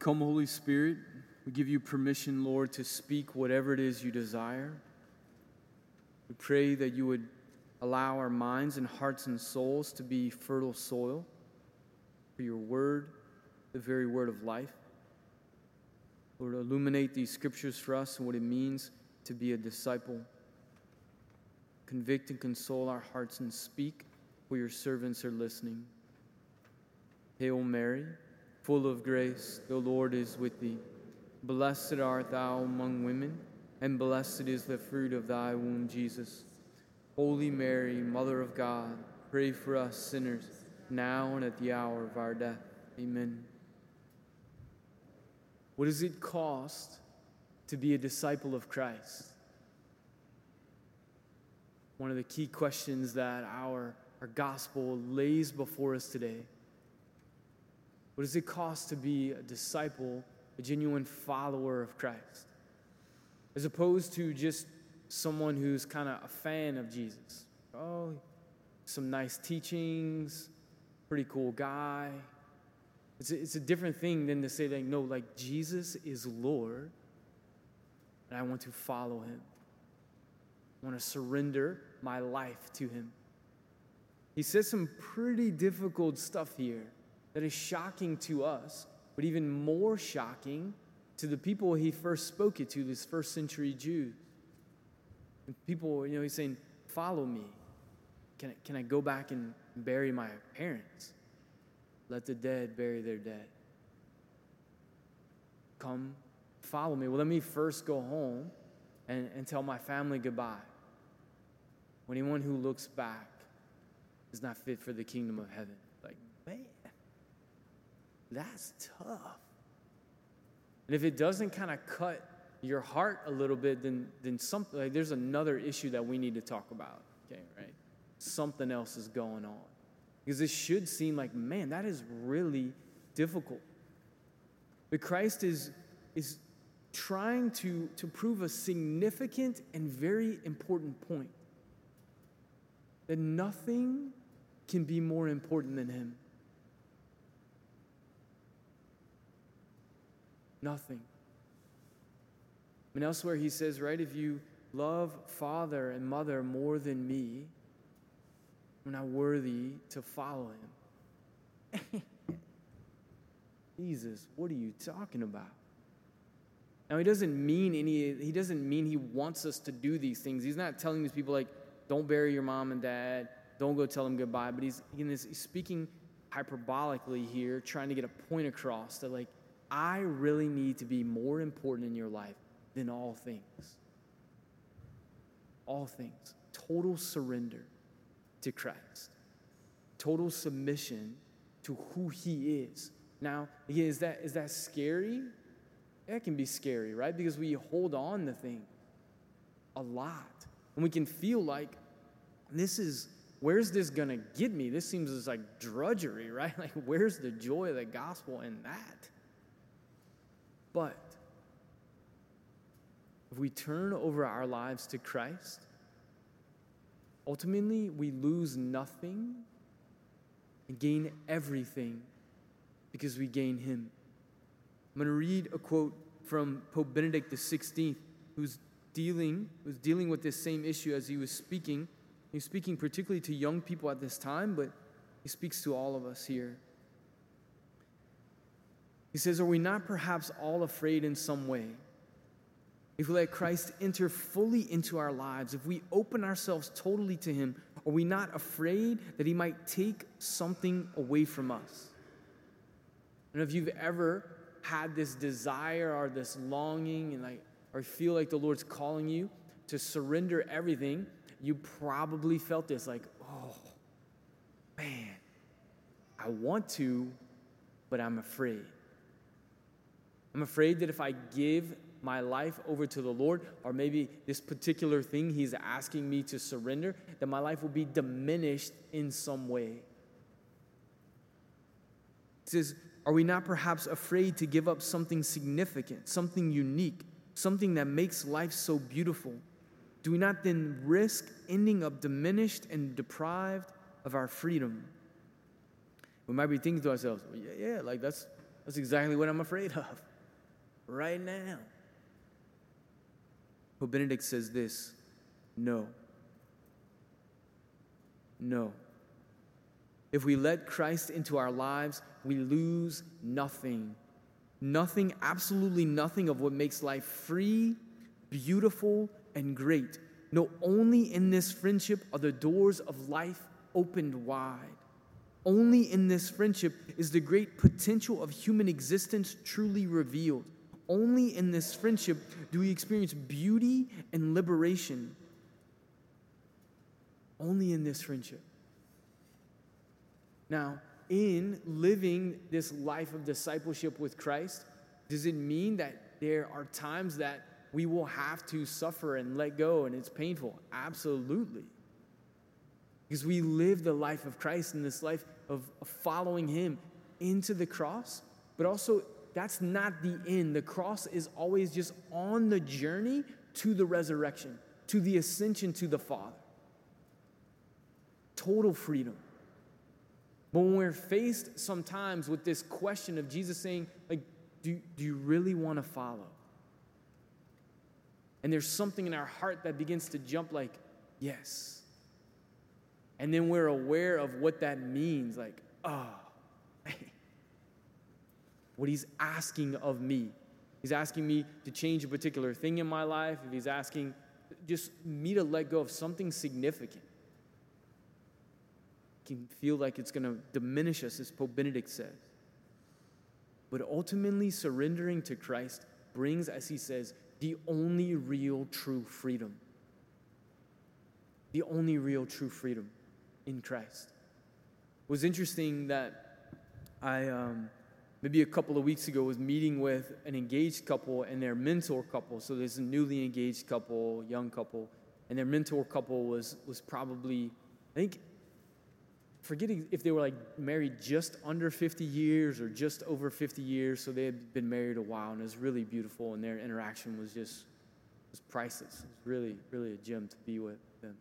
Come, Holy Spirit, we give you permission, Lord, to speak whatever it is you desire. We pray that you would allow our minds and hearts and souls to be fertile soil for your word, the very word of life. Lord, illuminate these scriptures for us and what it means to be a disciple. Convict and console our hearts and speak for your servants are listening. Hail Mary, full of grace, the Lord is with thee. Blessed art thou among women, and blessed is the fruit of thy womb, Jesus. Holy Mary, Mother of God, pray for us sinners, now and at the hour of our death. Amen. What does it cost to be a disciple of Christ? One of the key questions that our, our gospel lays before us today. What does it cost to be a disciple, a genuine follower of Christ? As opposed to just someone who's kind of a fan of Jesus. Oh, some nice teachings, pretty cool guy, it's a, it's a different thing than to say, like, no, like, Jesus is Lord, and I want to follow him. I want to surrender my life to him. He says some pretty difficult stuff here that is shocking to us, but even more shocking to the people he first spoke it to, this first century Jews. And people, you know, he's saying, Follow me. Can I, can I go back and bury my parents? Let the dead bury their dead. Come, follow me. Well, let me first go home and, and tell my family goodbye. Anyone who looks back is not fit for the kingdom of heaven. That's tough. And if it doesn't kind of cut your heart a little bit, then, then something, like, there's another issue that we need to talk about. Okay, right? Something else is going on. Because this should seem like, man, that is really difficult. But Christ is, is trying to, to prove a significant and very important point that nothing can be more important than Him. Nothing. Mean, elsewhere he says, right, if you love father and mother more than me, we're not worthy to follow him. Jesus, what are you talking about? Now he doesn't mean any he doesn't mean he wants us to do these things. He's not telling these people like don't bury your mom and dad, don't go tell them goodbye, but he's, he's speaking hyperbolically here, trying to get a point across that like I really need to be more important in your life than all things. All things. Total surrender to Christ, total submission to who He is. Now, again, is that, is that scary? That can be scary, right? Because we hold on to things a lot. And we can feel like this is, where's this gonna get me? This seems like drudgery, right? Like, where's the joy of the gospel in that? But if we turn over our lives to Christ, Ultimately, we lose nothing and gain everything because we gain Him. I'm going to read a quote from Pope Benedict XVI, who's dealing, was dealing with this same issue as he was speaking. He was speaking particularly to young people at this time, but he speaks to all of us here. He says, Are we not perhaps all afraid in some way? if we let Christ enter fully into our lives, if we open ourselves totally to Him, are we not afraid that He might take something away from us? And if you've ever had this desire or this longing and like or feel like the Lord's calling you to surrender everything, you probably felt this like, oh man, I want to, but I'm afraid. I'm afraid that if I give my life over to the Lord, or maybe this particular thing He's asking me to surrender, that my life will be diminished in some way. He says, Are we not perhaps afraid to give up something significant, something unique, something that makes life so beautiful? Do we not then risk ending up diminished and deprived of our freedom? We might be thinking to ourselves, well, yeah, yeah, like that's That's exactly what I'm afraid of right now. Pope Benedict says this no. No. If we let Christ into our lives, we lose nothing. Nothing, absolutely nothing of what makes life free, beautiful, and great. No, only in this friendship are the doors of life opened wide. Only in this friendship is the great potential of human existence truly revealed. Only in this friendship do we experience beauty and liberation. Only in this friendship. Now, in living this life of discipleship with Christ, does it mean that there are times that we will have to suffer and let go and it's painful? Absolutely. Because we live the life of Christ in this life of following Him into the cross, but also that's not the end. The cross is always just on the journey to the resurrection, to the ascension to the Father. Total freedom. But when we're faced sometimes with this question of Jesus saying, like, do, do you really want to follow? And there's something in our heart that begins to jump like, yes. And then we're aware of what that means, like, oh, what he's asking of me. He's asking me to change a particular thing in my life, if he's asking just me to let go of something significant can feel like it's going to diminish us, as Pope Benedict says. But ultimately, surrendering to Christ brings, as he says, the only real true freedom. The only real true freedom in Christ. It was interesting that I, um, maybe a couple of weeks ago, was meeting with an engaged couple and their mentor couple. So there's a newly engaged couple, young couple, and their mentor couple was, was probably, I think, forgetting if they were like married just under 50 years or just over 50 years. So they had been married a while, and it was really beautiful, and their interaction was just was priceless. It was really, really a gem to be with them.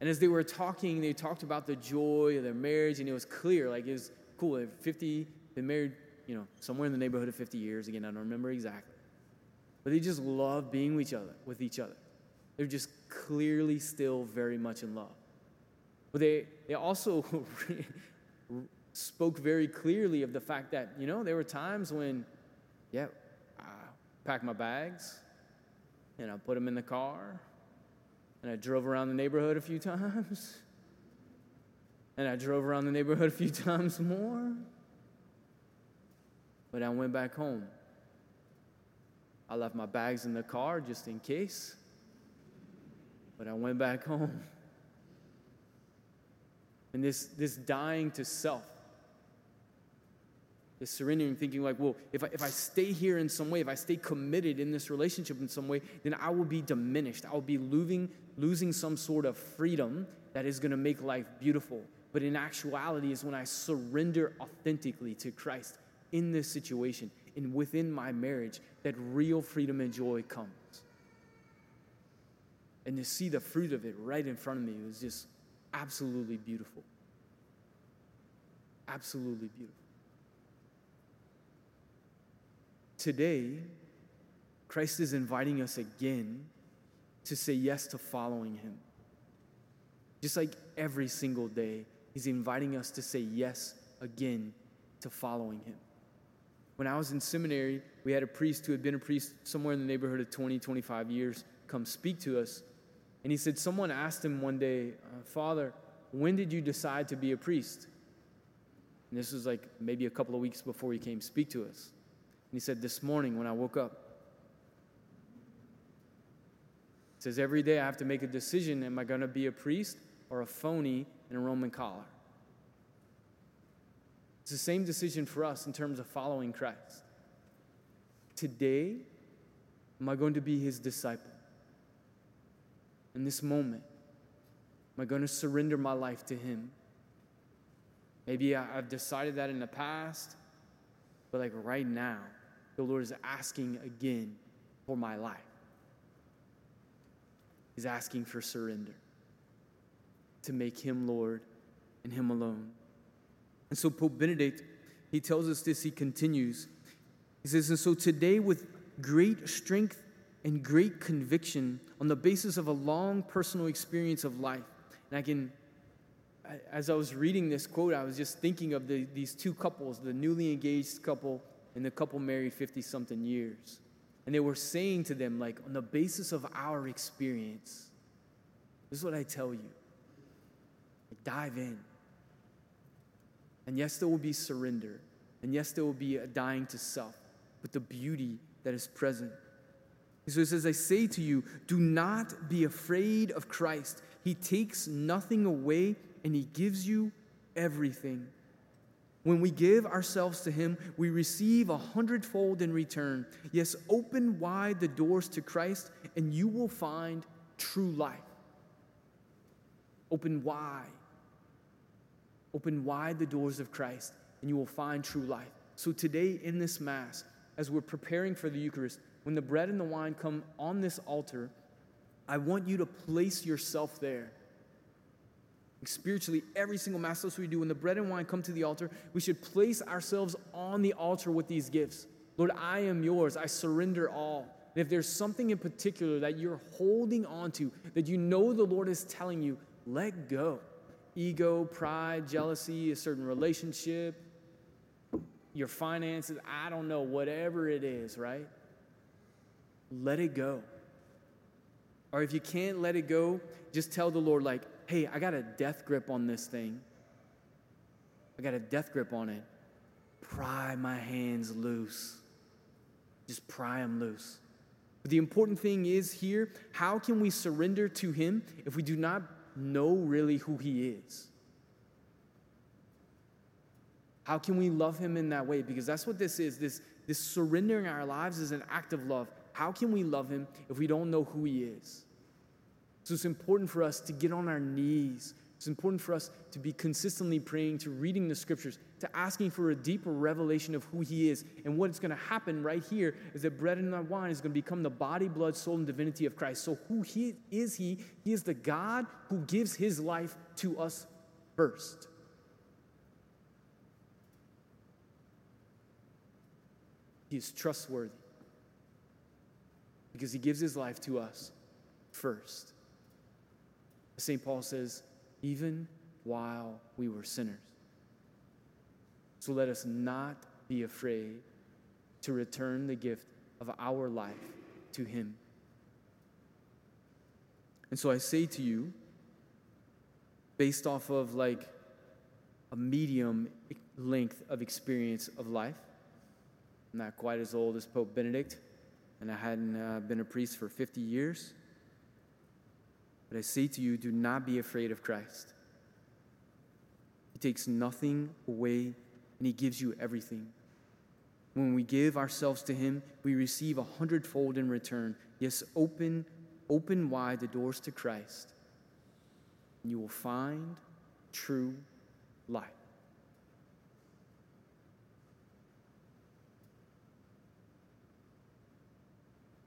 And as they were talking, they talked about the joy of their marriage, and it was clear, like it was cool. They've 50, been married, you know, somewhere in the neighborhood of 50 years. Again, I don't remember exactly. But they just love being with each other, with each other. They're just clearly still very much in love. But they, they also spoke very clearly of the fact that, you know, there were times when, yeah, I packed my bags and I put them in the car and I drove around the neighborhood a few times and I drove around the neighborhood a few times more. But I went back home. I left my bags in the car just in case. But I went back home and this, this dying to self. This surrendering, thinking like, well, if I, if I stay here in some way, if I stay committed in this relationship in some way, then I will be diminished. I will be losing, losing some sort of freedom that is going to make life beautiful. But in actuality, is when I surrender authentically to Christ in this situation and within my marriage that real freedom and joy comes. And to see the fruit of it right in front of me was just absolutely beautiful. Absolutely beautiful. Today, Christ is inviting us again to say yes to following him. Just like every single day, he's inviting us to say yes again to following him. When I was in seminary, we had a priest who had been a priest somewhere in the neighborhood of 20, 25 years come speak to us and he said, Someone asked him one day, uh, Father, when did you decide to be a priest? And this was like maybe a couple of weeks before he came speak to us. And he said, This morning when I woke up. He says, Every day I have to make a decision am I going to be a priest or a phony in a Roman collar? It's the same decision for us in terms of following Christ. Today, am I going to be his disciple? in this moment? Am I going to surrender my life to Him? Maybe I've decided that in the past, but like right now, the Lord is asking again for my life. He's asking for surrender to make Him Lord and Him alone. And so Pope Benedict, he tells us this, he continues. He says, And so today, with great strength and great conviction, on the basis of a long personal experience of life, and I can, as I was reading this quote, I was just thinking of the, these two couples, the newly engaged couple and the couple married 50 something years. And they were saying to them, like, on the basis of our experience, this is what I tell you dive in. And yes, there will be surrender. And yes, there will be a dying to self, but the beauty that is present. So he says, I say to you, do not be afraid of Christ. He takes nothing away and he gives you everything. When we give ourselves to Him, we receive a hundredfold in return. Yes, open wide the doors to Christ, and you will find true life. Open wide. Open wide the doors of Christ, and you will find true life. So, today in this Mass, as we're preparing for the Eucharist, when the bread and the wine come on this altar, I want you to place yourself there. Spiritually every single mass that's we do. When the bread and wine come to the altar we should place ourselves on the altar with these gifts. Lord i am yours. I surrender all. And if there's something in particular that you're holding on to that you know the lord is telling you let go ego pride jealousy a certain relationship your finances i don't know whatever it is right let it go or if you can't let it go just tell the lord like hey, I got a death grip on this thing. I got a death grip on it. Pry my hands loose. Just pry them loose. But the important thing is here how can we surrender to Him if we do not know really who He is? How can we love Him in that way? Because that's what this is. This, this surrendering our lives is an act of love. How can we love Him if we don't know who He is? So it's important for us to get on our knees. It's important for us to be consistently praying, to reading the scriptures, to asking for a deeper revelation of who He is. And what's going to happen right here is that bread and wine is going to become the body, blood, soul, and divinity of Christ. So, who He is He? He is the God who gives His life to us first. He is trustworthy because He gives His life to us first. St. Paul says, even while we were sinners. So let us not be afraid to return the gift of our life to Him. And so I say to you, based off of like a medium length of experience of life, I'm not quite as old as Pope Benedict, and I hadn't uh, been a priest for 50 years. But I say to you, do not be afraid of Christ. He takes nothing away and He gives you everything. When we give ourselves to Him, we receive a hundredfold in return. Yes, open, open wide the doors to Christ, and you will find true life.